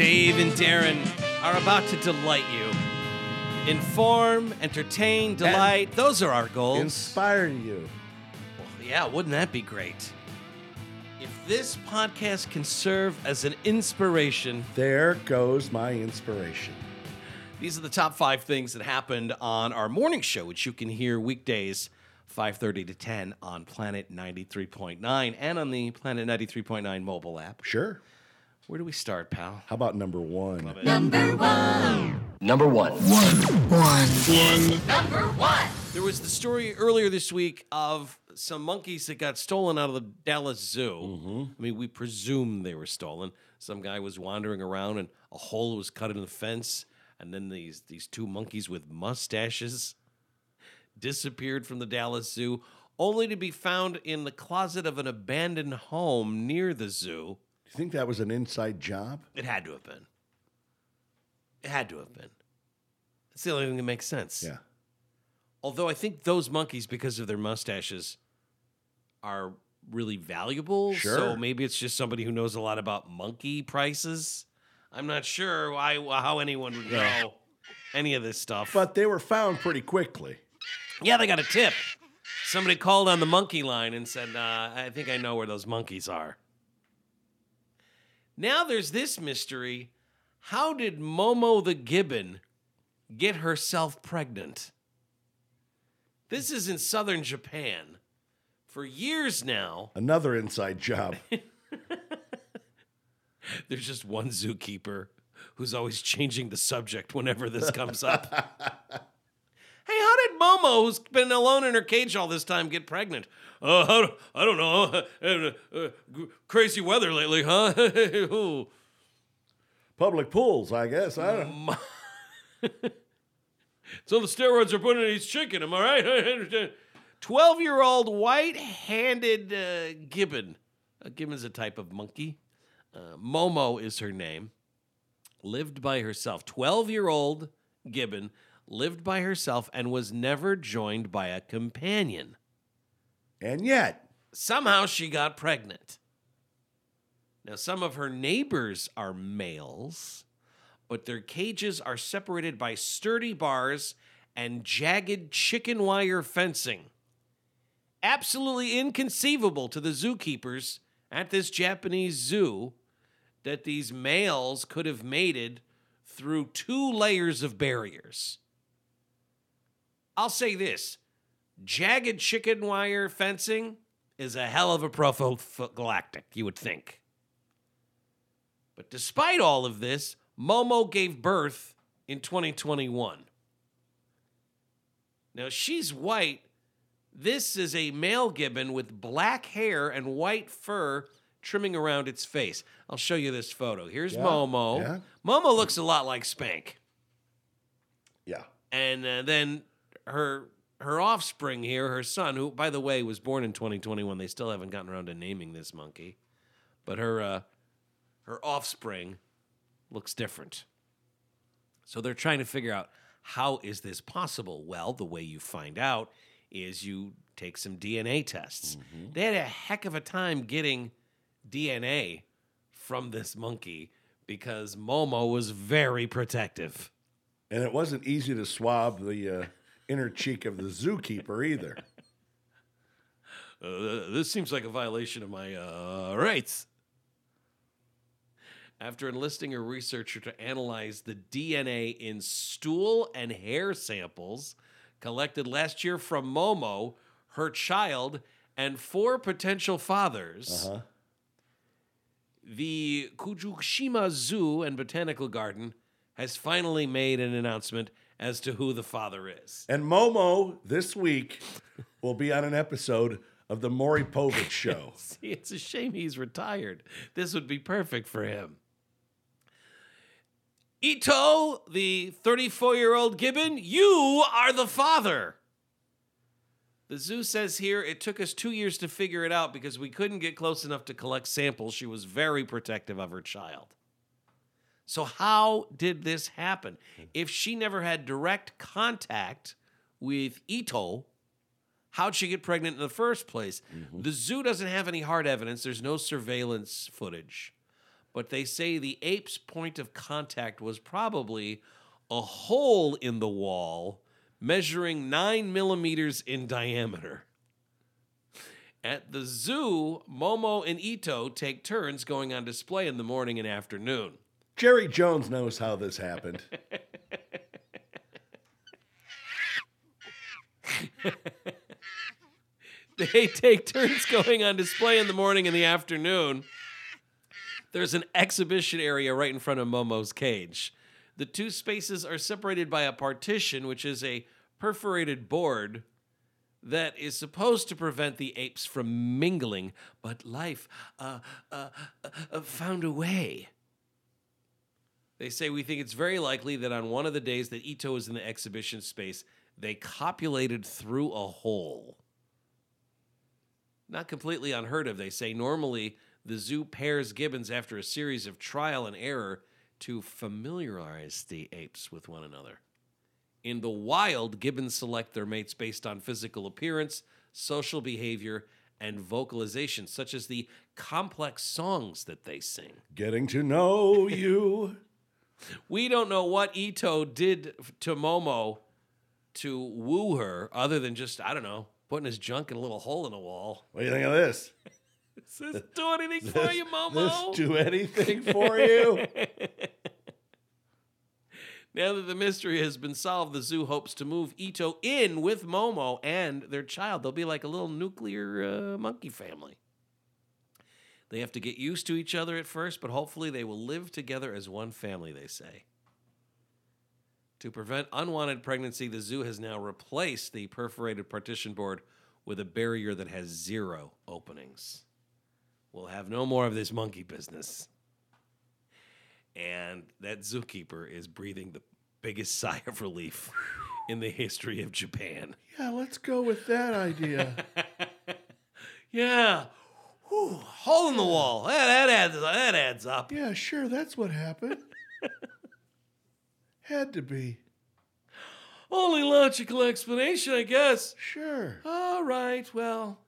Dave and Darren are about to delight you. Inform, entertain, delight. Those are our goals. Inspire you. Well, yeah, wouldn't that be great? If this podcast can serve as an inspiration, There goes my inspiration. these are the top five things that happened on our morning show, which you can hear weekdays 5:30 to 10 on Planet 93.9 and on the Planet 93.9 mobile app. Sure. Where do we start, pal? How about number one? Number one. Number one. One. One. One. Number one! There was the story earlier this week of some monkeys that got stolen out of the Dallas Zoo. Mm-hmm. I mean, we presume they were stolen. Some guy was wandering around and a hole was cut in the fence, and then these these two monkeys with mustaches disappeared from the Dallas Zoo, only to be found in the closet of an abandoned home near the zoo. You think that was an inside job? It had to have been. It had to have been. It's the only thing that makes sense. Yeah. Although I think those monkeys, because of their mustaches, are really valuable. Sure. So maybe it's just somebody who knows a lot about monkey prices. I'm not sure why how anyone would know any of this stuff. But they were found pretty quickly. yeah, they got a tip. Somebody called on the monkey line and said, uh, "I think I know where those monkeys are." Now there's this mystery: How did Momo the gibbon get herself pregnant? This is in southern Japan. For years now, Another inside job. there's just one zookeeper who's always changing the subject whenever this comes up. hey, how did Momo, who's been alone in her cage all this time, get pregnant? Uh, I don't- know. Uh, uh, crazy weather lately, huh? Public pools, I guess. I don't So the steroids are putting in his chicken, am I right? I understand. 12 year old white handed uh, gibbon. A gibbon's a type of monkey. Uh, Momo is her name. Lived by herself. 12 year old gibbon lived by herself and was never joined by a companion. And yet, Somehow she got pregnant. Now, some of her neighbors are males, but their cages are separated by sturdy bars and jagged chicken wire fencing. Absolutely inconceivable to the zookeepers at this Japanese zoo that these males could have mated through two layers of barriers. I'll say this jagged chicken wire fencing is a hell of a prophylactic, you would think. But despite all of this, Momo gave birth in 2021. Now she's white. This is a male gibbon with black hair and white fur trimming around its face. I'll show you this photo. Here's Yeah, Momo. yeah. Momo looks a lot like Spank yeah. and uh, then her her offspring here, her son, who by the way was born in 2021. They still haven't gotten around to naming this monkey, but her uh, her offspring looks different. So they're trying to figure out how is this possible. Well, the way you find out is you take some DNA tests. They had a heck of a time getting DNA from this monkey because Momo was very protective. And it wasn't easy to swab the uh, inner cheek of the zookeeper either. Uh, this seems like a violation of my uh, rights. After enlisting a researcher to analyze the DNA in stool and hair samples collected last year from Momo, her child, and four potential fathers, Uh-huh. the Kujushima Zoo and Botanical Garden has finally made an announcement as to who the father is. And Momo this week will be on an episode of the Maury Povich show. See, it's a shame he's retired. This would be perfect for him. Ito, the 34 year old gibbon, you are the father. The zoo says here it took us two years to figure it out because we couldn't get close enough to collect samples. She was very protective of her child. So, how did this happen? Hmm. If she never had direct contact with Ito, how'd she get pregnant in the first place? Mm-hmm. The zoo doesn't have any hard evidence, there's no surveillance footage. but they say the ape's point of contact was probably a hole in the wall measuring nine millimeters in diameter. At the zoo, Momo and Ito take turns going on display in the morning and afternoon. Jerry Jones knows how this happened. They take turns going on display in the morning and the afternoon. There's an exhibition area right in front of Momo's cage. The two spaces are separated by a partition, which is a perforated board that is supposed to prevent the apes from mingling, but life uh, uh, uh, uh, found a way. They say we think it's very likely that on one of the days that Ito was in the exhibition space, they copulated through a hole. Not completely unheard of, they say. Normally, the zoo pairs gibbons after a series of trial and error to familiarize the apes with one another. In the wild, gibbons select their mates based on physical appearance, social behavior, and vocalization, such as the complex songs that they sing. Getting to know you. We don't know what Ito did to Momo to woo her, other than just, I don't know, putting his junk in a little hole in the wall. What do you think of this? Does this do anything for you, Momo? This do anything for you? Now that the mystery has been solved, the zoo hopes to move Ito in with Momo and their child. They'll be like a little nuclear uh, monkey family. They have to get used to each other at first, but hopefully they will live together as one family, they say. To prevent unwanted pregnancy, the zoo has now replaced the perforated partition board with a barrier that has zero openings. We'll have no more of this monkey business and that zookeeper is breathing the biggest sigh of relief in the history of Japan. yeah, let's go with that idea. Yeah, Whew, hole in the wall. That, that adds that adds up. yeah, sure, that's what happened. Had to be. Only logical explanation, I guess. Sure. All right, well.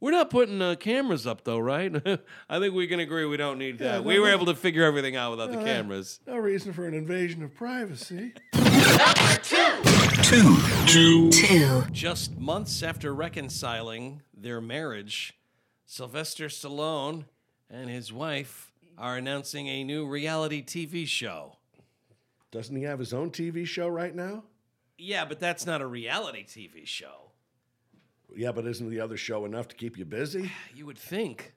We're not putting uh, cameras up, though, right? I think we can agree we don't need Yeah, that. we no, were no. able to figure everything out without the cameras. No reason for an invasion of privacy. Two. Just months after reconciling their marriage, Sylvester Stallone and his wife are announcing a new reality TV show. Doesn't he have his own TV show right now? Yeah, but that's not a reality TV show. Yeah, but isn't the other show enough to keep you busy? You would think.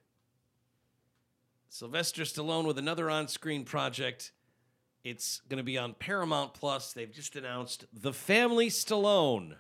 Sylvester Stallone with another on screen project. It's going to be on Paramount Plus. They've just announced The Family Stallone,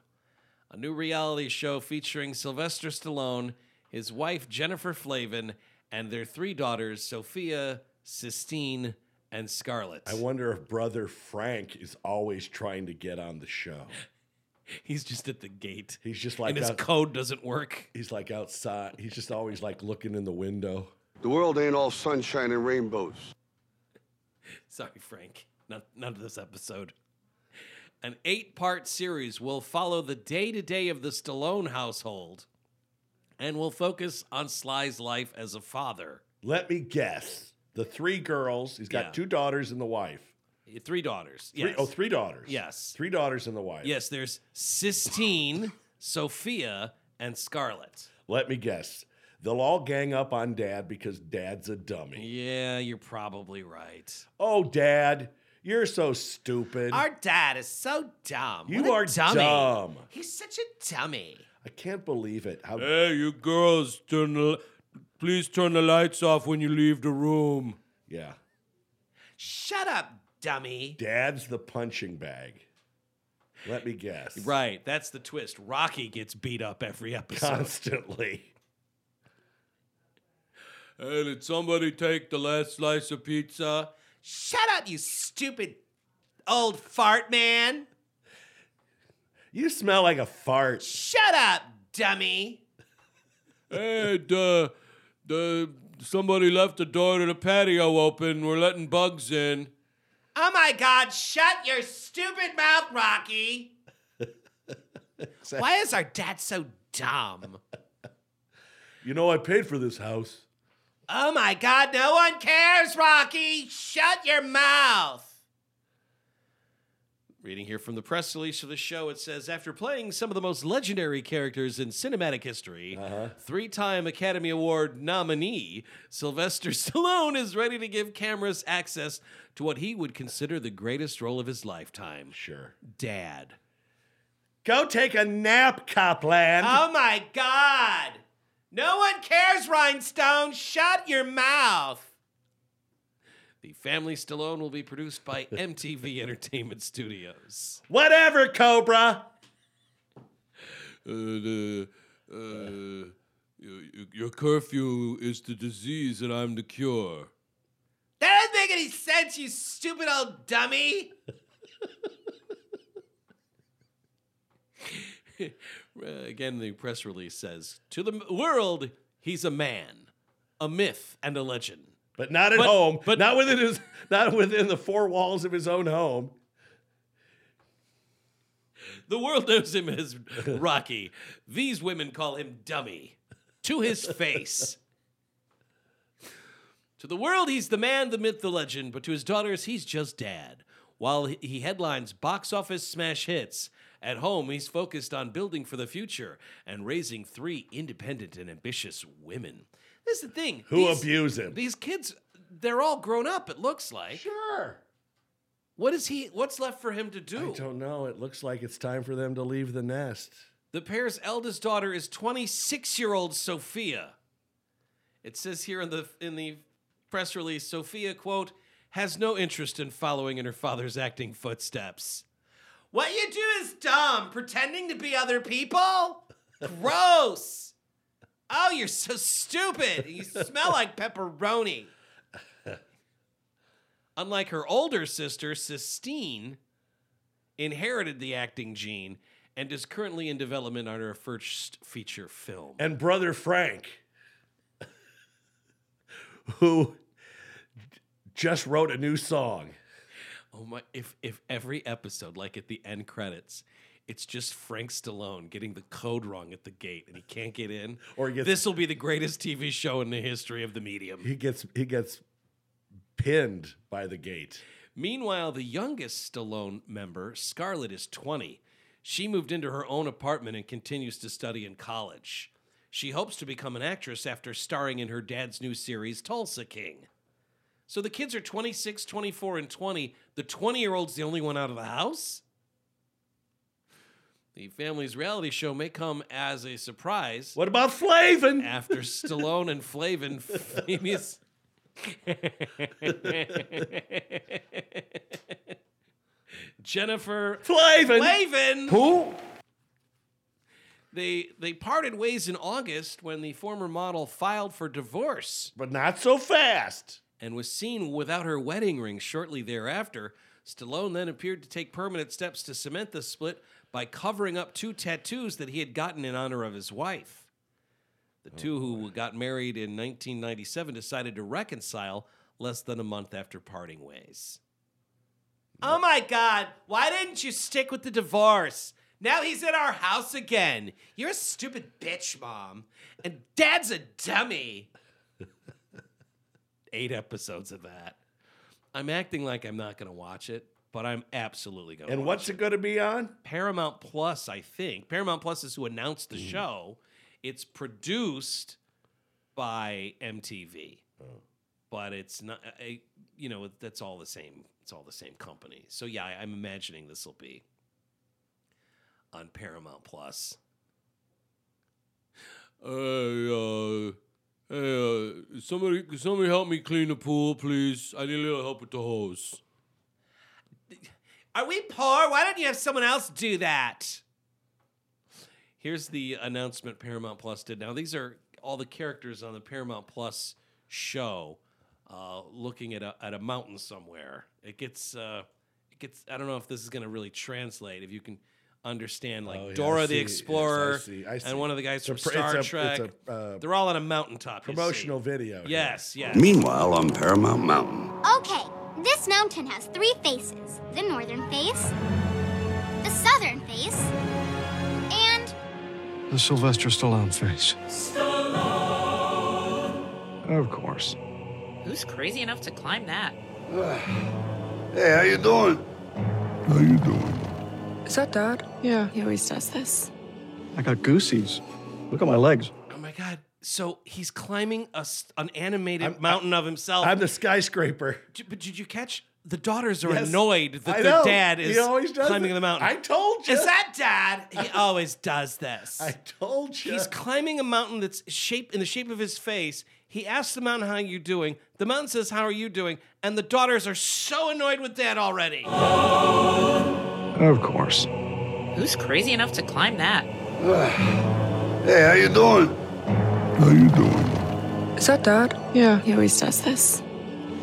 a new reality show featuring Sylvester Stallone, his wife Jennifer Flavin, and their three daughters, Sophia, Sistine, and Scarlett. I wonder if brother Frank is always trying to get on the show. He's just at the gate. He's just like and his out- code doesn't work. he's like outside. He's just always like looking in the window. The world ain't all sunshine and rainbows. Sorry, Frank. Not none of this episode. An eight-part series will follow the day-to-day of the Stallone household and we'll focus on Sly's life as a father. Let me guess. The three girls. He's got Yeah. two daughters and the wife. Three daughters. Three, oh, Yes. Oh, three daughters. Yes. Three daughters and the wife. Yes, there's Sistine, Sophia, and Scarlett. Let me guess. They'll all gang up on dad because dad's a dummy. Yeah, you're probably right. Oh, dad, you're so stupid. Our dad is so dumb. You What a are dummy. dumb. He's such a dummy. I can't believe it. How Hey, you girls, turn the, please turn the lights off when you leave the room. yeah. Shut up, dummy. Dad's the punching bag. Let me guess. Right, that's the twist. Rocky gets beat up every episode. Constantly. Hey, did somebody take the last slice of pizza? Shut up, you stupid old fart man. You smell like a fart. Shut up, dummy. Hey, the, the, somebody left the door to the patio open. We're letting bugs in. Oh my God, shut your stupid mouth, Rocky. Why is our dad so dumb? You know, I paid for this house. Oh my God, no one cares, Rocky! Shut your mouth! Reading here from the press release of the show, it says After playing some of the most legendary characters in cinematic history, uh-huh. three time Academy Award nominee Sylvester Stallone is ready to give cameras access to what he would consider the greatest role of his lifetime Sure. Dad. Go take a nap, Cop Land. Oh my God! No one cares, Rhinestone! Shut your mouth! The Family Stallone will be produced by MTV Entertainment Studios. Whatever, Cobra. Uh, the, uh, your, your curfew is the disease and I'm the cure. That doesn't make any sense, you stupid old dummy! Again, the press release says To the world, he's a man, a myth, and a legend. But not at But- home. but- not within his not within the four walls of his own home. The world knows him as Rocky. These women call him Dummy. To his face. to the world, he's the man, the myth, the legend, but to his daughters, he's just dad. While he- he headlines box office smash hits, at home, he's focused on building for the future and raising three independent and ambitious women. This is the thing. Who these- abuse him? These kids, they're all grown up, it looks like. Sure. What is he, what's left for him to do? I do? don't know. It looks like it's time for them to leave the nest. The pair's eldest daughter is 26-year-old Sophia. It says here in the in the press release, Sophia quote has no interest in following in her father's acting footsteps. What you do is dumb, pretending to be other people. Gross. Oh, you're so stupid. You smell like pepperoni. Unlike her older sister, Sistine, inherited the acting gene and is currently in development on her first feature film. And brother Frank, who just wrote a new song. Oh my! If if every episode, like at the end credits, it's just Frank Stallone getting the code wrong at the gate and he can't get in, Or this will be the greatest TV show in the history of the medium. He gets he gets pinned by the gate. Meanwhile, the youngest Stallone member, Scarlett, is 20. She moved into her own apartment and continues to study in college. She hopes to become an actress after starring in her dad's new series, Tulsa King. So the kids are 26, 24, and 20. The 20 year old's the only one out of the house? The family's reality show may come as a surprise What about Flavin? after Stallone and Flavin famous. Jennifer Flavin. Flavin. Who? They they parted ways in August when the former model filed for divorce But not so fast. and was seen without her wedding ring shortly thereafter. Stallone then appeared to take permanent steps to cement the split by covering up two tattoos that he had gotten in honor of his wife. The two who oh, got married in 1997 decided to reconcile less than a month after parting ways. Oh my God, why didn't you stick with the divorce? Now he's in our house again. You're a stupid bitch, mom. And dad's a dummy. Eight episodes of that. I'm acting like I'm not going to watch it, but I'm absolutely going to And what's it going to be on? Paramount Plus, I think. Paramount Plus is who announced the show. It's produced by MTV, but it's not. I, you know, that's all the same. It's all the same company. So yeah, I, I'm imagining this will be on Paramount Plus. Hey, uh, hey, uh, somebody, somebody help me clean the pool, please. I need a little help with the hose. Are we poor? Why don't you have someone else do that? Here's the announcement Paramount Plus did. Now, these are all the characters on the Paramount Plus show uh, looking at a, at a mountain somewhere. It gets, uh, it gets, I don't know if this is going to really translate, if you can understand, like Oh, yeah, I Dora see. the Yes, I Explorer see. I see. and one of the guys It's from a pr- it's Star a- Trek. it's a, uh, They're all on a mountaintop. you see. Promotional video. here. Yes, yes. Meanwhile, on Paramount Mountain. Okay, this mountain has three faces the northern face, the southern face, and The Sylvester Stallone face. Of course. Who's crazy enough to climb that? Hey, how you doing? How you doing? Is that Dad? Yeah. He always does this. I got goosies. Look at my legs. Oh my god! So he's climbing a, s- an animated mountain of himself. I'm the skyscraper. D- but did you catch? The daughters are Yes. annoyed that I the dad is always does climbing it. the mountain. I told you. Is that dad? He always does this. I told you. He's climbing a mountain that's shaped in the shape of his face. He asks the mountain, "How are you doing?" The mountain says, "How are you doing?" And the daughters are so annoyed with dad already. Of course. Who's crazy enough to climb that? Hey, how you doing? How you doing? Is that Dad? Yeah. He always does this.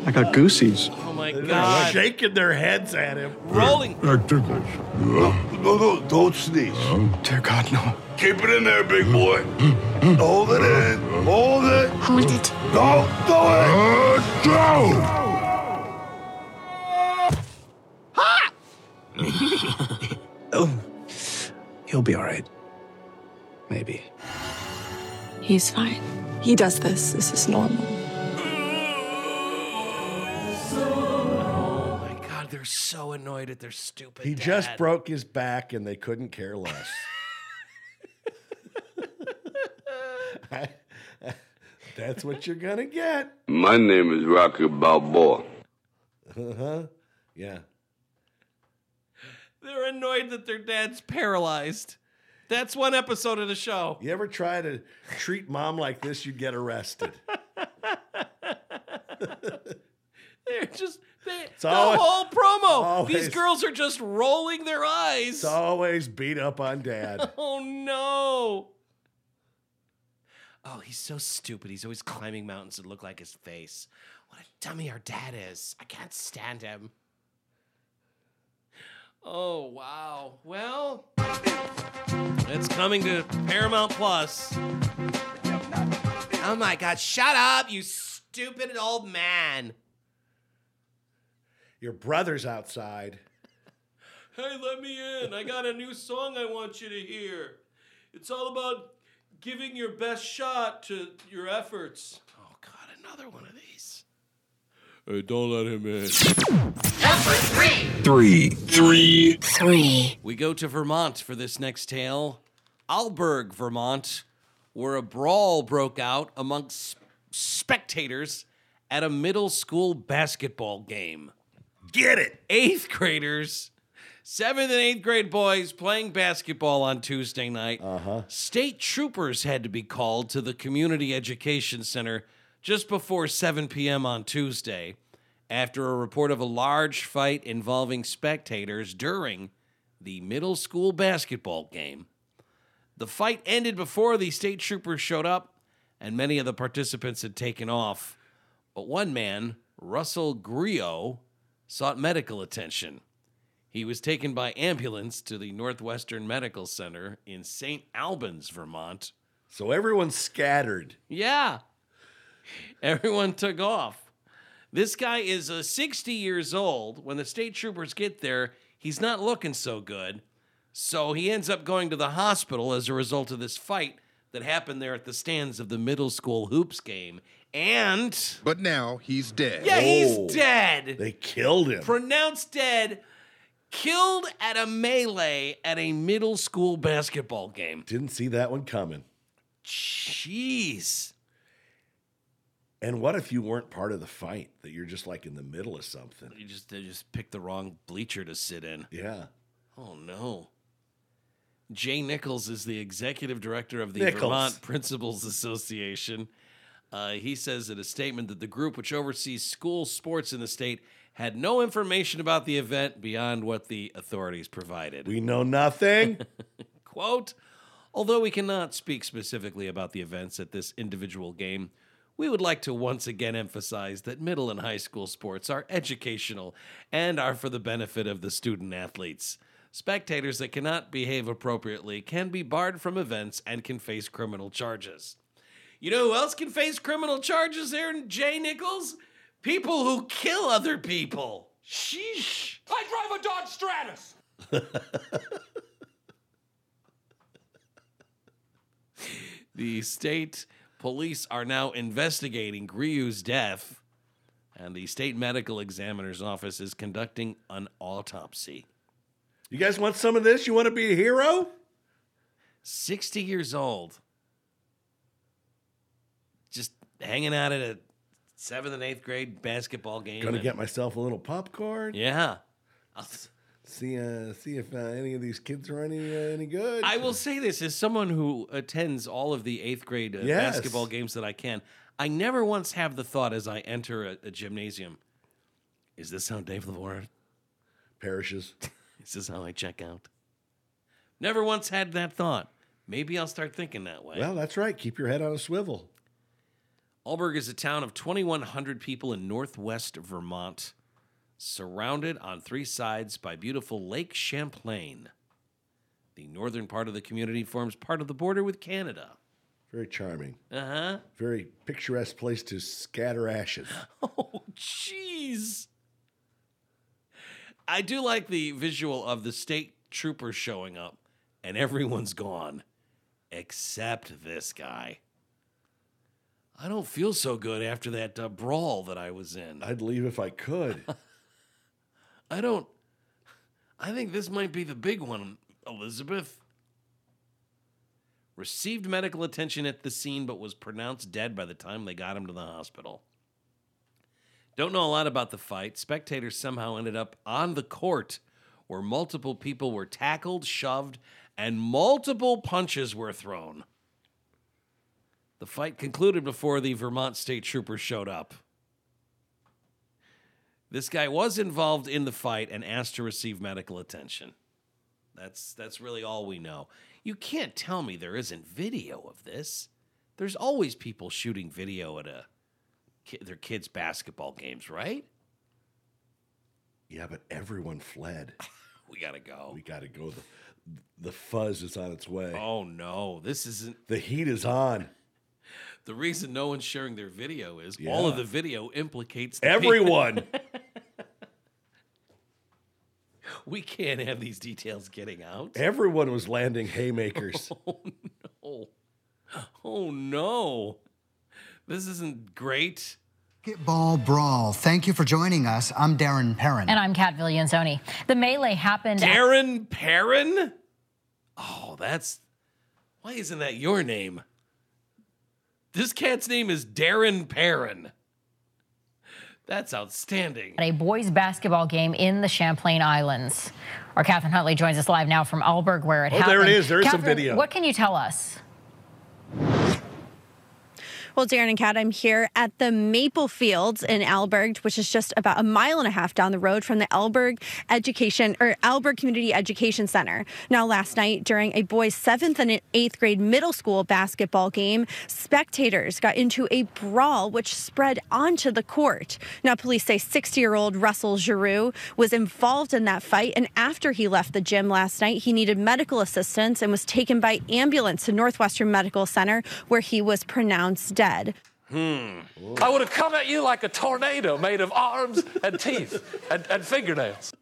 I got goosies. Oh my They're god! shaking their heads at him. Rolling. That tickles. No, no, no, don't sneeze. Dear God, no. Keep it in there, big boy. Hold it in. Hold it. Hold it. Don't do it. go! Oh. He'll be all right. Maybe. He's fine. He does this. This is normal. Oh my god! They're so annoyed at their stupid. He just broke his back and they couldn't care less. I- that's what you're gonna get. My name is Rocky Balboa. Uh-huh. Yeah. They're annoyed that their dad's paralyzed. That's one episode of the show. You ever try to treat mom like this, you'd get arrested. They're just they, the always- whole promo. always- These girls are just rolling their eyes. It's always beat up on dad. oh no. Oh, he's so stupid. He's always climbing mountains that look like his face. What a dummy our dad is. I can't stand him. Oh, wow. Well, it's coming to Paramount Plus. Oh my god, shut up, you stupid old man. Your brother's outside. Hey, let me in. I got a new song I want you to hear. It's all about giving your best shot to your efforts. Oh, God, another one of these. Hey, don't let him in. Three. Three. Three. We go to Vermont for this next tale. Alburgh, Vermont, where a brawl broke out amongst spectators at a middle school basketball game. Get it. eighth graders, seventh and eighth grade boys playing basketball on Tuesday night. Uh-huh. State troopers had to be called to the community education center just before 7 p.m. on Tuesday after a report of a large fight involving spectators during the middle school basketball game. The fight ended before the state troopers showed up, and many of the participants had taken off. But one man, Russell Giroux, sought medical attention. He was taken by ambulance to the Northwestern Medical Center in St. Albans, Vermont. So everyone's scattered. Yeah. Everyone took off. This guy is uh, 60 years old. When the state troopers get there, he's not looking so good. So he ends up going to the hospital as a result of this fight that happened there at the stands of the middle school hoops game. And But now he's dead. yeah, he's Oh. dead. They killed him. pronounced dead, killed at a melee at a middle school basketball game. Didn't see that one coming. Jeez. And what if you weren't part of the fight? That you're just like in the middle of something. You just they just picked the wrong bleacher to sit in. Yeah. Oh no. Jay Nichols is the executive director of the Nichols. Vermont Principals Association. Uh, he says in a statement that the group, which oversees school sports in the state, had no information about the event beyond what the authorities provided. We know nothing. Quote, although we cannot speak specifically about the events at this individual game, we would like to once again emphasize that middle and high school sports are educational and are for the benefit of the student athletes. Spectators that cannot behave appropriately can be barred from events and can face criminal charges. You know who else can face criminal charges there, Jay Nichols? People who kill other people. Sheesh. I drive a Dodge Stratus. The state Police are now investigating Giroux's death, and the state medical examiner's office is conducting an autopsy. You guys want some of this? You want to be a hero? 60 years old. Just hanging out at a seventh and eighth grade basketball game. Gonna and- get myself a little popcorn. Yeah. I'll- See, uh, see if uh, any of these kids are any uh, any good. I will say this as someone who attends all of the eighth grade uh, Yes. basketball games that I can. I never once have the thought as I enter a, a gymnasium, is this how Dave Lavore Parishes. Is this how I check out? Never once had that thought. Maybe I'll start thinking that way. Well, that's right. Keep your head on a swivel. Alburgh is a town of 2,100 people in northwest Vermont, surrounded on three sides by beautiful Lake Champlain. The northern part of the community forms part of the border with Canada. Very charming. Uh huh. Very picturesque place to scatter ashes. Oh, jeez. I do like the visual of the state troopers showing up, and everyone's gone except this guy. I don't feel so good after that uh, brawl that I was in. I'd leave if I could. I don't. I think this might be the big one, Elizabeth. Received medical attention at the scene, but was pronounced dead by the time they got him to the hospital. Don't know a lot about the fight. Spectators somehow ended up on the court where multiple people were tackled, shoved, and multiple punches were thrown. The fight concluded before the Vermont state troopers showed up. This guy was involved in the fight and asked to receive medical attention. That's that's really all we know. You can't tell me there isn't video of this. There's always people shooting video at a their kids' basketball games, right? yeah, but everyone fled. We gotta go. We got to go. The, the fuzz is on its way. Oh no, this isn't The heat is on. the reason no one's sharing their video is all of the video implicates the Everyone. we can't have these details getting out. Everyone was landing haymakers. Oh no. Oh no. This isn't great. Basketball Brawl. Thank you for joining us. I'm Darren Perron. And I'm Cat Viglienzoni. The melee happened. at- Darren Perron? Oh, that's. Why isn't that your name? This cat's name is Darren Perron. That's outstanding. at a boys basketball game in the Champlain Islands. Our Catherine Huntley joins us live now from Alburgh, where it Oh, happened. there it is. There is some video. What can you tell us? Well, Darren and Cat, I'm here at the Maple Fields in Alburgh, which is just about a mile and a half down the road from the Alburgh Education or Alburgh Community Education Center. Now, last night during a boys' seventh and eighth grade middle school basketball game, spectators got into a brawl which spread onto the court. Now, police say 60 year old Russell Giroux was involved in that fight, and after he left the gym last night, he needed medical assistance and was taken by ambulance to Northwestern Medical Center, where he was pronounced dead. Hmm. I would have come at you like a tornado made of arms and teeth and, and fingernails.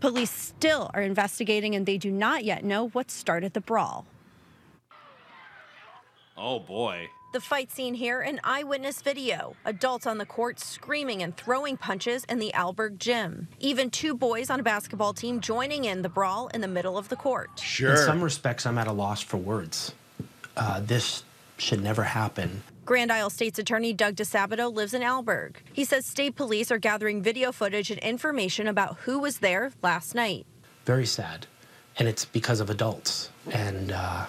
Police still are investigating and they do not yet know what started the brawl. Oh boy. The fight scene here an eyewitness video. Adults on the court screaming and throwing punches in the Alburgh gym. Even two boys on a basketball team joining in the brawl in the middle of the court. Sure. In some respects, I'm at a loss for words. Uh, this should never happen. Grand Isle State's Attorney Doug DiSabito lives in Alburgh. He says state police are gathering video footage and information about who was there last night. Very sad, and it's because of adults. And uh,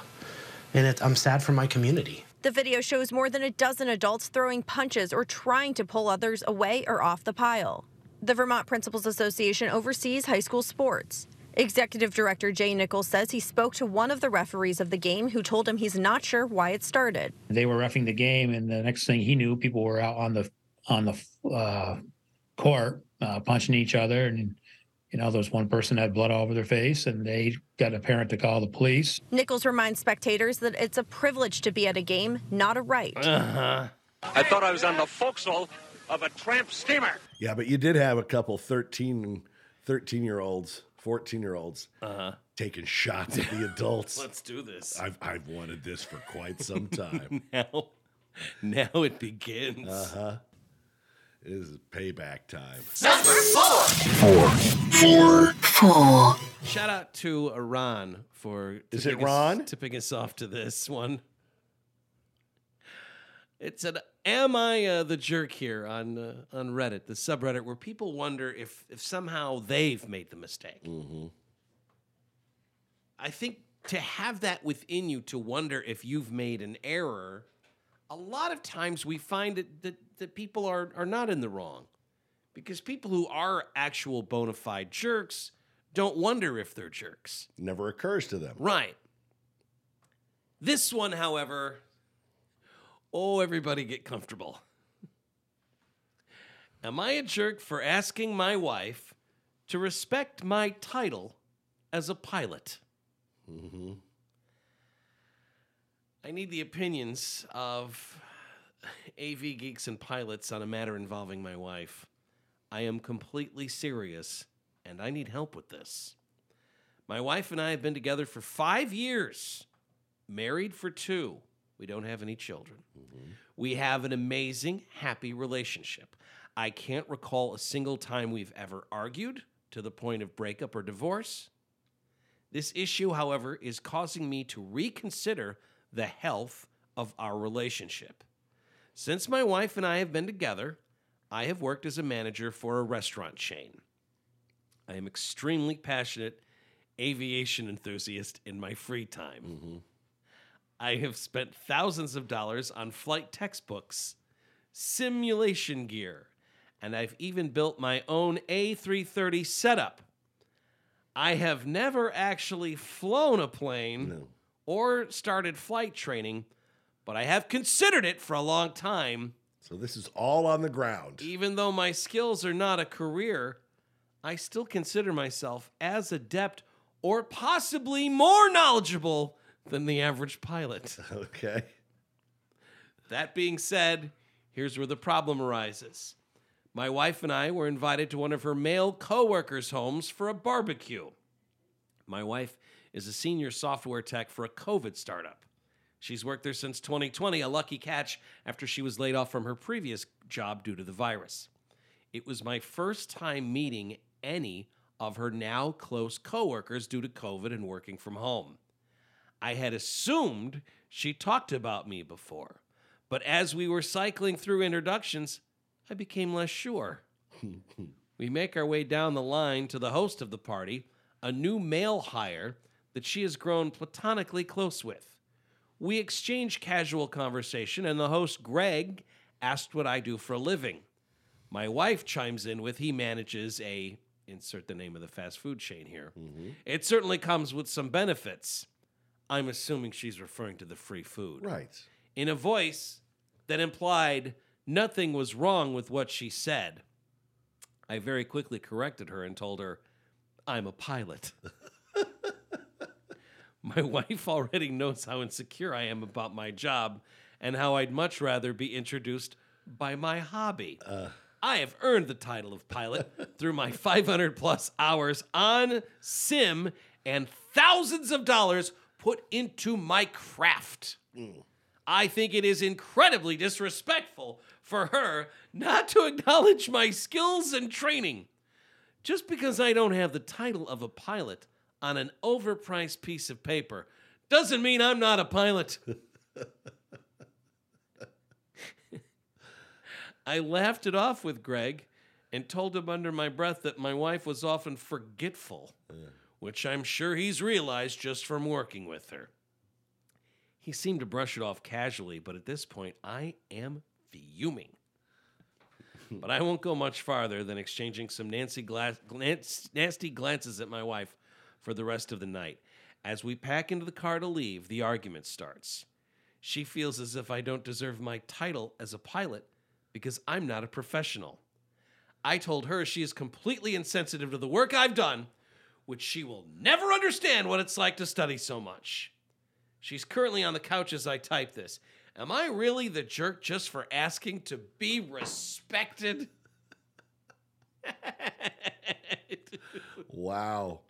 and it, I'm sad for my community. The video shows more than a dozen adults throwing punches or trying to pull others away or off the pile. The Vermont Principals Association oversees high school sports. Executive Director Jay Nichols says he spoke to one of the referees of the game who told him he's not sure why it started. They were roughing the game, and the next thing he knew, people were out on the on the uh, court uh, punching each other, and you know, there was one person had blood all over their face, and they got a parent to call the police. Nichols reminds spectators that it's a privilege to be at a game, not a right. Uh-huh. I thought I was on the forecastle of a tramp steamer. Yeah, but you did have a couple 13, 13 year olds 14 year olds Uh-huh. taking shots at the adults. Let's do this. I've, I've wanted this for quite some time. now, now it begins. Uh huh. It is payback time. Number Four. Four. Four. Shout out to Ron for Is tipping it us- Ron? tipping us off to this one. It said, "Am I uh, the jerk here on uh, on Reddit, the subreddit, where people wonder if if somehow they've made the mistake?" Mm-hmm. I think to have that within you to wonder if you've made an error, a lot of times we find that that, that people are are not in the wrong, because people who are actual bona fide jerks don't wonder if they're jerks. Never occurs to them. Right. This one, however, oh, everybody get comfortable. Am I a jerk for asking my wife to respect my title as a pilot? Mm-hmm. I need the opinions of AV geeks and pilots on a matter involving my wife. I am completely serious and I need help with this. My wife and I have been together for five years, married for two. We don't have any children. We have an amazing, happy relationship. I can't recall a single time we've ever argued to the point of breakup or divorce. This issue, however, is causing me to reconsider the health of our relationship. Since my wife and I have been together, I have worked as a manager for a restaurant chain. I am extremely passionate aviation enthusiast in my free time. Mm-hmm. I have spent thousands of dollars on flight textbooks, simulation gear, and I've even built my own A330 setup. I have never actually flown a plane or started flight training, but I have considered it for a long time. So this is all on the ground. Even though my skills are not a career, I still consider myself as adept or possibly more knowledgeable than the average pilot. Okay. That being said, here's where the problem arises. My wife and I were invited to one of her male coworkers' homes for a barbecue. My wife is a senior software tech for a COVID startup. She's worked there since 2020, a lucky catch after she was laid off from her previous job due to the virus. It was my first time meeting any of her now close coworkers due to COVID and working from home. I had assumed she talked about me before, but as we were cycling through introductions, I became less sure. we make our way down the line to the host of the party, a new male hire that she has grown platonically close with. We exchange casual conversation, and the host, Greg, asked what I do for a living. My wife chimes in with he manages a insert the name of the fast food chain here. Mm-hmm. It certainly comes with some benefits. I'm assuming she's referring to the free food. Right. In a voice that implied nothing was wrong with what she said. I very quickly corrected her and told her, I'm a pilot. my wife already knows how insecure I am about my job and how I'd much rather be introduced by my hobby. Uh. I have earned the title of pilot through my 500 plus hours on sim and thousands of dollars put into my craft. Mm. I think it is incredibly disrespectful for her not to acknowledge my skills and training. Just because I don't have the title of a pilot on an overpriced piece of paper doesn't mean I'm not a pilot. I laughed it off with Greg and told him under my breath that my wife was often forgetful, which I'm sure he's realized just from working with her. He seemed to brush it off casually, but at this point, I am fuming. but I won't go much farther than exchanging some Nancy gla- glance- nasty glances at my wife for the rest of the night. As we pack into the car to leave, the argument starts. She feels as if I don't deserve my title as a pilot because I'm not a professional. I told her she is completely insensitive to the work I've done, which she will never understand what it's like to study so much. She's currently on the couch as I type this. Am I really the jerk just for asking to be respected? Wow.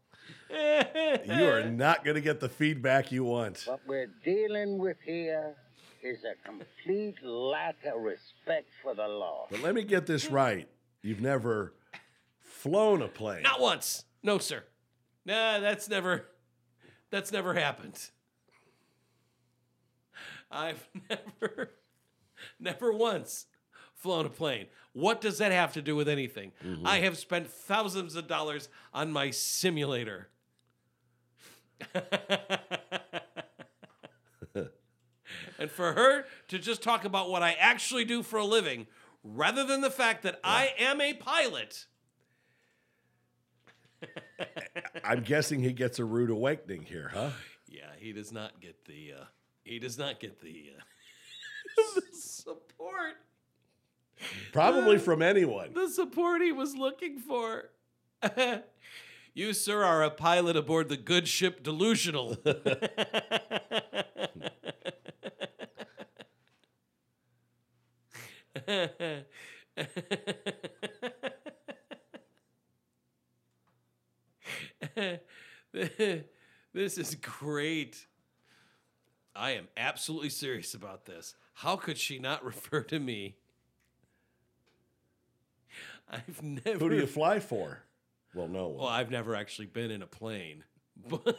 You are not going to get the feedback you want. What we're dealing with here is a complete lack of respect for the law. But let me get this right. You've never flown a plane. Not once. No, sir. Nah, that's never that's never happened. I've never never once flown a plane. What does that have to do with anything? Mm-hmm. I have spent thousands of dollars on my simulator. and for her to just talk about what I actually do for a living rather than the fact that I am a pilot. I'm guessing he gets a rude awakening here, huh? Yeah, he does not get the uh he does not get the uh the support Probably from anyone. the support he was looking for. you, sir, are a pilot aboard the good ship Delusional. this is great. I am absolutely serious about this. How could she not refer to me? I've never. Who do you fly for? Well, no one. Well, I've never actually been in a plane, but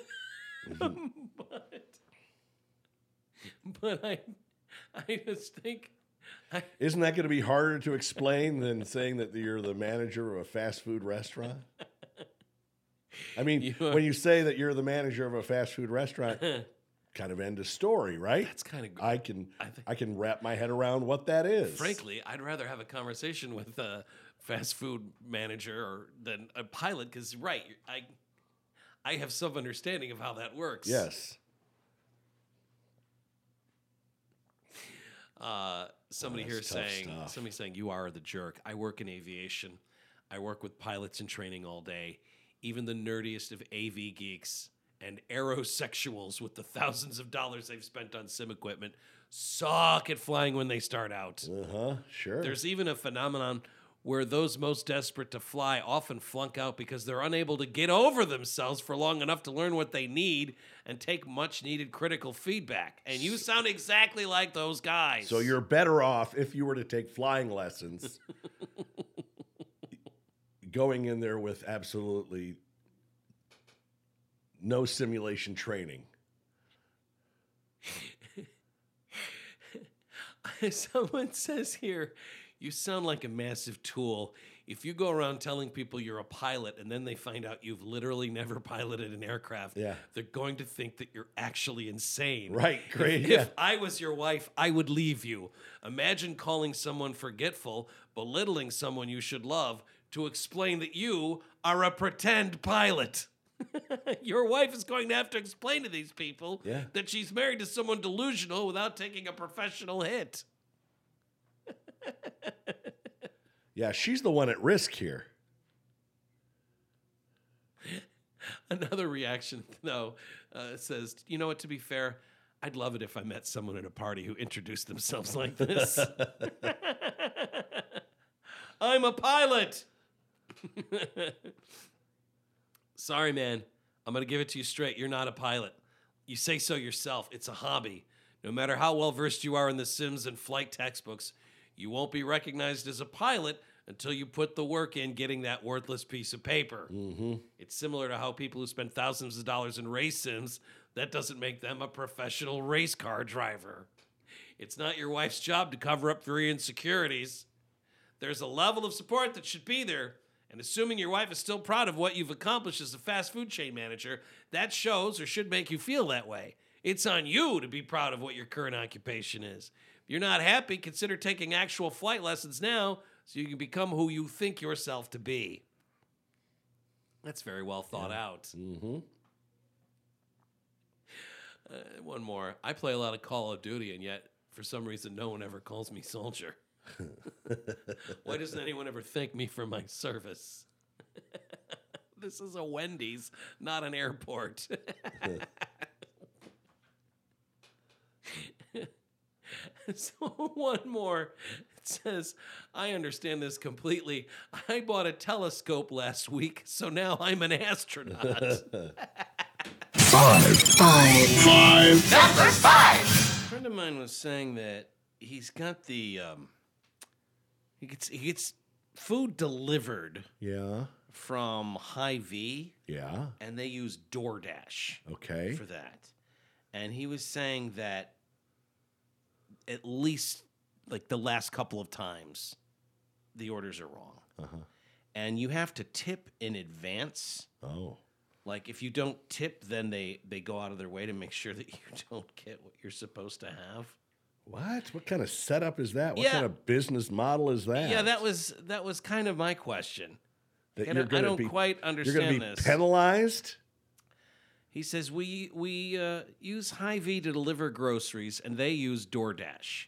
Mm-hmm. but but I I just think I, Isn't that going to be harder to explain than saying that you're the manager of a fast food restaurant? I mean, You are- when you say that you're the manager of a fast food restaurant, kind of end of story, right? That's kind of. I can I I, can wrap my head around what that is. frankly, I'd rather have a conversation with a fast food manager or than a pilot because right, I I have some understanding of how that works. yes. Uh, somebody Oh, here saying, stuff. somebody saying, you are the jerk. I work in aviation. I work with pilots in training all day. Even the nerdiest of AV geeks and aerosexuals with the thousands of dollars they've spent on sim equipment suck at flying when they start out. Uh huh. Sure. There's even a phenomenon where those most desperate to fly often flunk out because they're unable to get over themselves for long enough to learn what they need and take much needed critical feedback. And you sound exactly like those guys. so you're better off if you were to take flying lessons, going in there with absolutely no simulation training. Someone says here, you sound like a massive tool. If you go around telling people you're a pilot and then they find out you've literally never piloted an aircraft, Yeah. they're going to think that you're actually insane. Right, great, If, yeah. I was your wife, I would leave you. Imagine calling someone forgetful, belittling someone you should love to explain that you are a pretend pilot. Your wife is going to have to explain to these people Yeah. that she's married to someone delusional without taking a professional hit. Yeah, she's the one at risk here. Another reaction, though, uh, says, "You know what? To be fair, I'd love it if I met someone at a party who introduced themselves like this. I'm a pilot. Sorry, man. I'm gonna give it to you straight. You're not a pilot. You say so yourself. It's a hobby. No matter how well versed you are in the Sims and flight textbooks, you won't be recognized as a pilot until you put the work in getting that worthless piece of paper. Mm-hmm. It's similar to how people who spend thousands of dollars in race sims, that doesn't make them a professional race car driver. It's not your wife's job to cover up for your insecurities. There's a level of support that should be there. And assuming your wife is still proud of what you've accomplished as a fast food chain manager, that shows or should make you feel that way. It's on you to be proud of what your current occupation is. If you're not happy, consider taking actual flight lessons now so you can become who you think yourself to be. That's very well thought out. Mm-hmm. Uh, one more. I play a lot of Call of Duty, and yet for some reason, no one ever calls me soldier. Why doesn't anyone ever thank me for my service? this is a Wendy's, not an airport. so one more. It says, I understand this completely. I bought a telescope last week, so now I'm an astronaut. Five. Five. Five. Number five. A friend of mine was saying that he's got the um, he gets he gets food delivered Yeah. from Hy-Vee, Yeah. and they use DoorDash Okay. for that. And he was saying that at least like the last couple of times, the orders are wrong, Uh-huh. and you have to tip in advance. Oh. Like if you don't tip, then they they go out of their way to make sure that you don't get what you're supposed to have. What? What kind of setup is that? What Yeah. kind of business model is that? Yeah, that was that was kind of my question. That And you're I- I don't be- quite You're understand going to be this. penalized? He says we we uh, use Hy-Vee to deliver groceries, and they use DoorDash.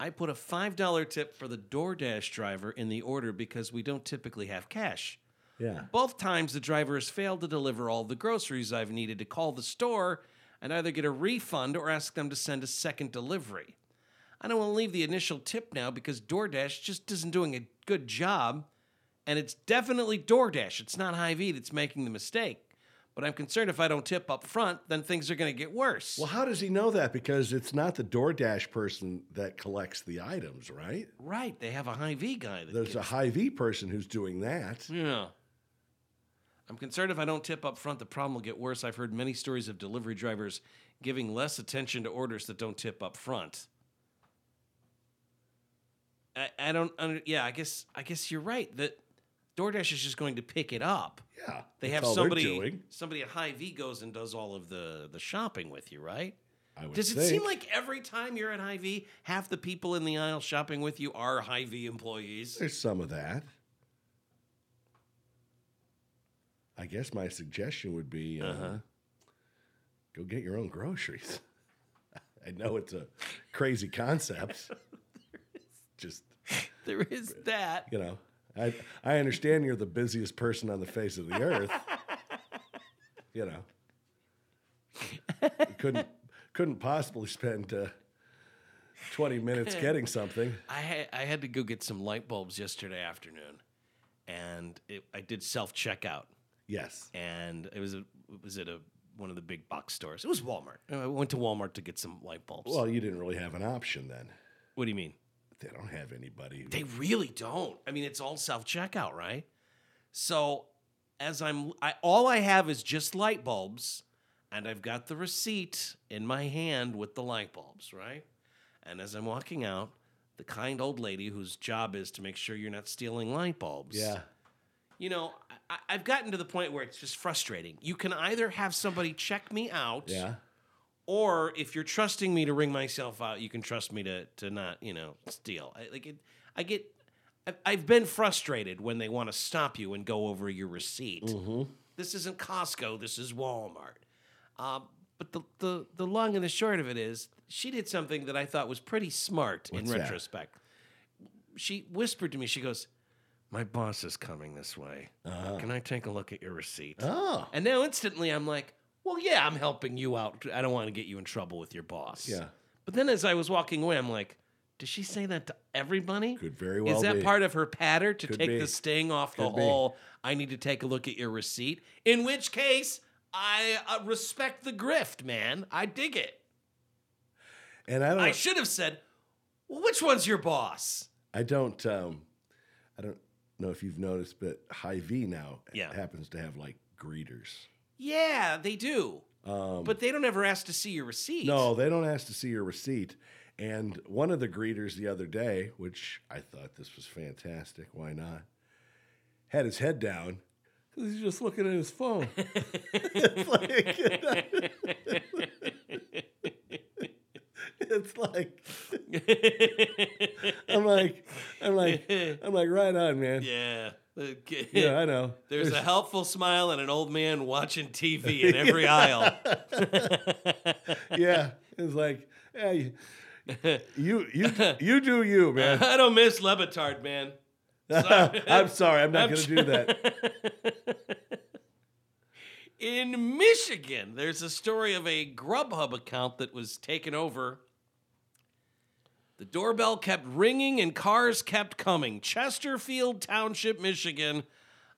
I put a five dollar tip for the DoorDash driver in the order because we don't typically have cash. Yeah. Both times the driver has failed to deliver all the groceries I've needed to call the store and either get a refund or ask them to send a second delivery. I don't want to leave the initial tip now because DoorDash just isn't doing a good job, and it's definitely DoorDash. It's not Hy-Vee that's making the mistake. But I'm concerned if I don't tip up front, then things are going to get worse. Well, how does he know that? Because it's not the DoorDash person that collects the items, right? Right, they have a Hy-Vee guy. That There's a V person who's doing that. Yeah. I'm concerned if I don't tip up front, the problem will get worse. I've heard many stories of delivery drivers giving less attention to orders that don't tip up front. I, I don't under, yeah, I guess I guess you're right that DoorDash is just going to pick it up. Yeah. They have somebody doing. somebody at Hy-Vee goes and does all of the the shopping with you, right? I would Does it think. seem like every time you're at Hy-Vee, half the people in the aisle shopping with you are Hy-Vee employees? There's some of that. I guess my suggestion would be uh, Uh-huh. go get your own groceries. I know it's a crazy concept. Just There is that. you know, I I understand you're the busiest person on the face of the earth. you know, you couldn't couldn't possibly spend uh, twenty minutes getting something. I had I had to go get some light bulbs yesterday afternoon, and it, I did self checkout. Yes, and it was a it was at a one of the big box stores. It was Walmart. I went to Walmart to get some light bulbs. Well, you didn't really have an option then. what do you mean? They don't have anybody. They really don't. I mean, it's all self checkout, right? So as I'm, I all I have is just light bulbs, and I've got the receipt in my hand with the light bulbs, right? And as I'm walking out, the kind old lady whose job is to make sure you're not stealing light bulbs. Yeah. You know, I, I've gotten to the point where it's just frustrating. You can either have somebody check me out, Yeah. Or if you're trusting me to ring myself out, you can trust me to to not, you know, steal. I, like it, I get, I've, I've been frustrated when they want to stop you and go over your receipt. Mm-hmm. This isn't Costco. This is Walmart. Um, but the, the the long and the short of it is, she did something that I thought was pretty smart What's in that? retrospect. She whispered to me. She goes, "My boss is coming this way. Can I take a look at your receipt?" Oh. And now instantly I'm like, well, yeah, I'm helping you out. I don't want to get you in trouble with your boss. Yeah. But then as I was walking away, I'm like, does she say that to everybody? Could very well Is that be. part of her patter to Could take be. the sting off the Could be. whole, I need to take a look at your receipt? In which case, I uh, respect the grift, man. I dig it. And I don't. I should have said, well, which one's your boss? I don't. Um, I don't know if you've noticed, but Hy-Vee now Yeah. happens to have like greeters. Yeah, they do. Um, But they don't ever ask to see your receipt. no, they don't ask to see your receipt. And one of the greeters the other day, which I thought this was fantastic, why not? Had his head down because he's just looking at his phone. it's like, it's like, I'm like, I'm like, I'm like, right on, man. Yeah. Yeah, I know. There's, a helpful smile and an old man watching TV in every aisle. yeah, it's like, hey, you, you, you do you, man. I don't miss Lebetard, man. Sorry. I'm sorry, I'm not going to do that. In Michigan, there's a story of a Grubhub account that was taken over. Doorbell kept ringing and cars kept coming. Chesterfield Township, Michigan.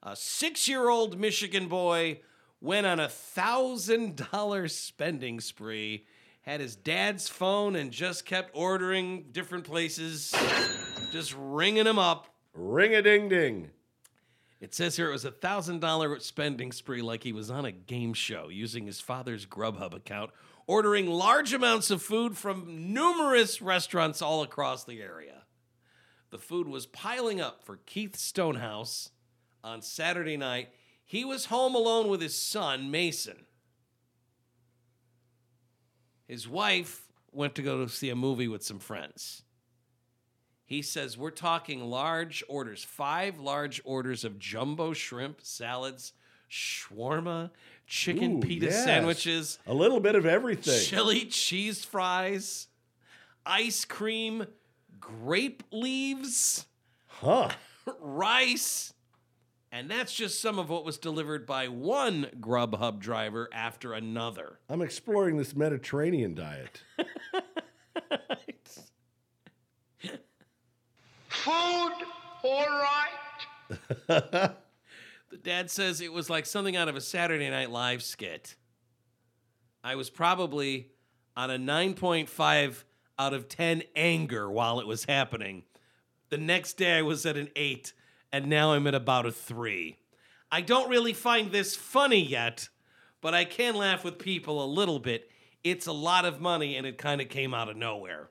A six year old Michigan boy went on a thousand dollar spending spree, had his dad's phone, and just kept ordering different places, just ringing them up. Ring a ding ding. It says here it was a thousand dollar spending spree like he was on a game show using his father's Grubhub account, ordering large amounts of food from numerous restaurants all across the area. The food was piling up for Keith Stonehouse on Saturday night. He was home alone with his son, Mason. His wife went to go to see a movie with some friends. He says we're talking large orders, five large orders of jumbo shrimp, salads, shawarma, chicken Ooh, pita yes. sandwiches, A little bit of everything. chili cheese fries, ice cream, grape leaves, Huh. rice. And that's just some of what was delivered by one Grubhub driver after another. I'm exploring this Mediterranean diet. Food, all right. The dad says it was like something out of a Saturday Night Live skit. I was probably on a 9.5 out of 10 anger while it was happening. The next day I was at an 8, and now I'm at about a 3. I don't really find this funny yet, but I can laugh with people a little bit. It's a lot of money, and it kind of came out of nowhere.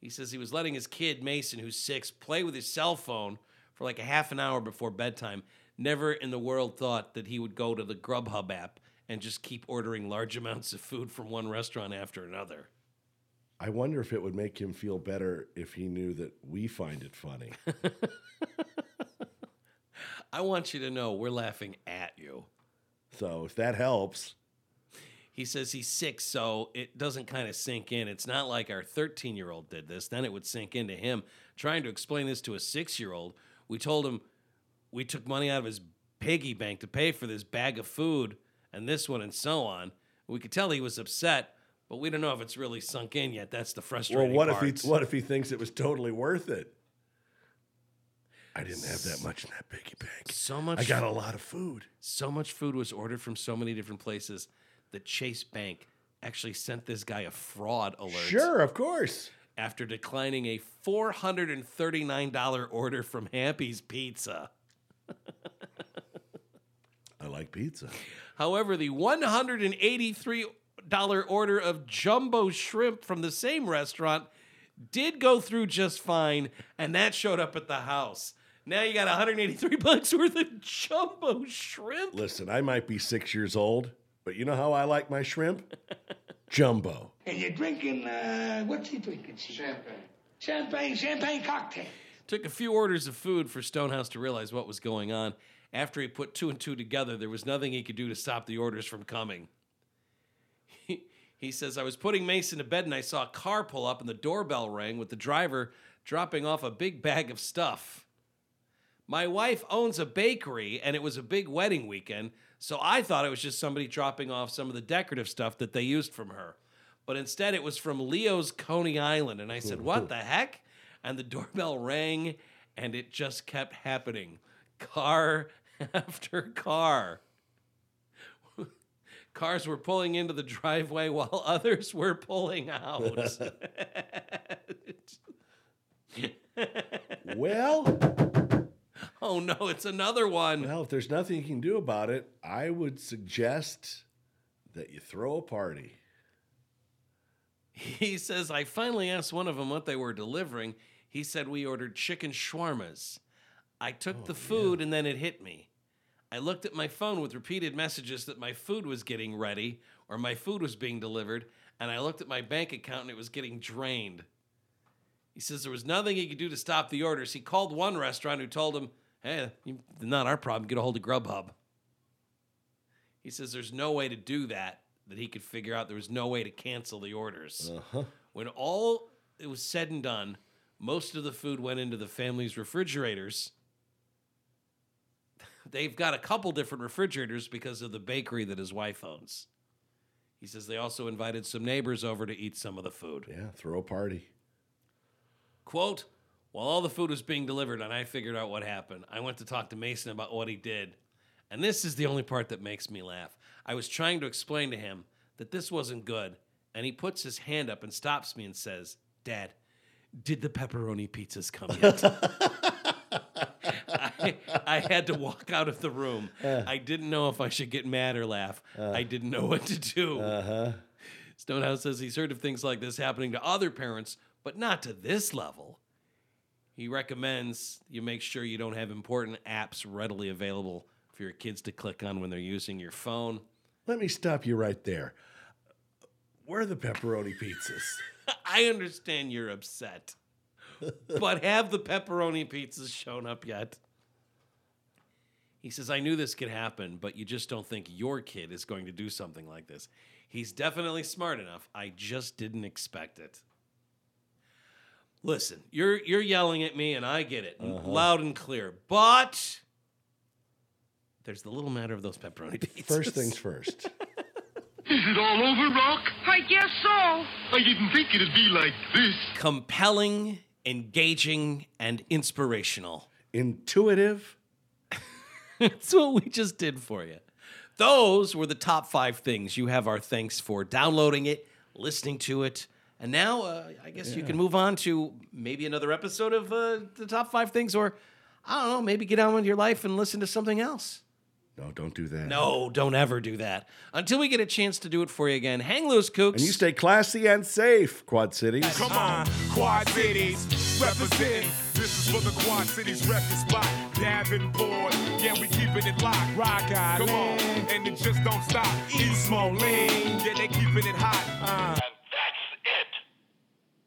He says he was letting his kid, Mason, who's six, play with his cell phone for like a half an hour before bedtime. Never in the world thought that he would go to the Grubhub app and just keep ordering large amounts of food from one restaurant after another. I wonder if it would make him feel better if he knew that we find it funny. I want you to know we're laughing at you. so if that helps, He says he's six, so it doesn't kind of sink in. It's not like our 13 year old did this. Then it would sink into him. Trying to explain this to a six year old, we told him we took money out of his piggy bank to pay for this bag of food and this one and so on. We could tell he was upset, but we don't know if it's really sunk in yet. That's the well, frustrating what part. if he what if he thinks it was totally worth it? I didn't have that much in that piggy bank. So much. I got a lot of food. So much food was ordered from so many different places that Chase Bank actually sent this guy a fraud alert. Sure, of course. After declining a $439 order from Happy's Pizza. I like pizza. However, the $183 order of jumbo shrimp from the same restaurant did go through just fine, and that showed up at the house. Now you got 183 bucks worth of jumbo shrimp. Listen, I might be six years old, but you know how I like my shrimp? Jumbo. And you're drinking, uh, what's he drinking? Champagne. Champagne, champagne cocktail. Took a few orders of food for Stonehouse to realize what was going on. After he put two and two together, there was nothing he could do to stop the orders from coming. He, he says, I was putting Mason to bed and I saw a car pull up and the doorbell rang with the driver dropping off a big bag of stuff. My wife owns a bakery and it was a big wedding weekend, so I thought it was just somebody dropping off some of the decorative stuff that they used from her. But instead, it was from Leo's Coney Island. And I said, hmm. What the heck? And the doorbell rang and it just kept happening car after car. Cars were pulling into the driveway while others were pulling out. Well, oh no, it's another one. well, if there's nothing you can do about it, I would suggest that you throw a party. He says, I finally asked one of them what they were delivering. He said, We ordered chicken shawarmas. I took oh, the food and then it hit me. I looked at my phone with repeated messages that my food was getting ready or my food was being delivered, and I looked at my bank account and it was getting drained. He says there was nothing he could do to stop the orders. He called one restaurant who told him, Hey, not our problem. Get a hold of Grubhub. He says there's no way to do that, that he could figure out. There was no way to cancel the orders. Uh-huh. When all it was said and done, most of the food went into the family's refrigerators. They've got a couple different refrigerators because of the bakery that his wife owns. He says they also invited some neighbors over to eat some of the food. Yeah, throw a party. Quote, while all the food was being delivered and I figured out what happened, I went to talk to Mason about what he did. And this is the only part that makes me laugh. I was trying to explain to him that this wasn't good, and he puts his hand up and stops me and says, Dad, did the pepperoni pizzas come yet? I, I had to walk out of the room. I didn't know if I should get mad or laugh. I didn't know what to do. Uh-huh. Stonehouse says he's heard of things like this happening to other parents, but not to this level. He recommends you make sure you don't have important apps readily available for your kids to click on when they're using your phone. Let me stop you right there. Where are the pepperoni pizzas? I understand you're upset, but have the pepperoni pizzas shown up yet? He says, I knew this could happen, but you just don't think your kid is going to do something like this. He's definitely smart enough. I just didn't expect it. Listen, you're you're yelling at me, and I get it Uh-huh. loud and clear. But there's the little matter of those pepperoni pizzas. First things first. Is it all over, Rock? I guess so. I didn't think it'd be like this. compelling, engaging, and inspirational. Intuitive. That's what we just did for you. Those were the top five things. You have our thanks for downloading it, listening to it, and now uh, I guess you can move on to maybe another episode of uh, the top five things, or I don't know, maybe get on with your life and listen to something else. No, don't do that. No, don't ever do that. Until we get a chance to do it for you again, hang loose, kooks. And you stay classy and safe, Quad Cities. Come on, Quad Cities, represent. This is for the Quad Cities record spot. Davenport, yeah, we keeping it locked. Rock Island, come on, and it just don't stop. East Moline, yeah, they keeping it hot. Uh. That's it.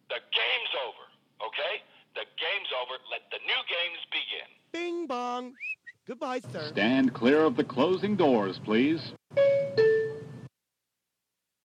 The game's over, okay? The game's over. Let the new games begin. Bing bong. Goodbye, sir. Stand clear of the closing doors, please.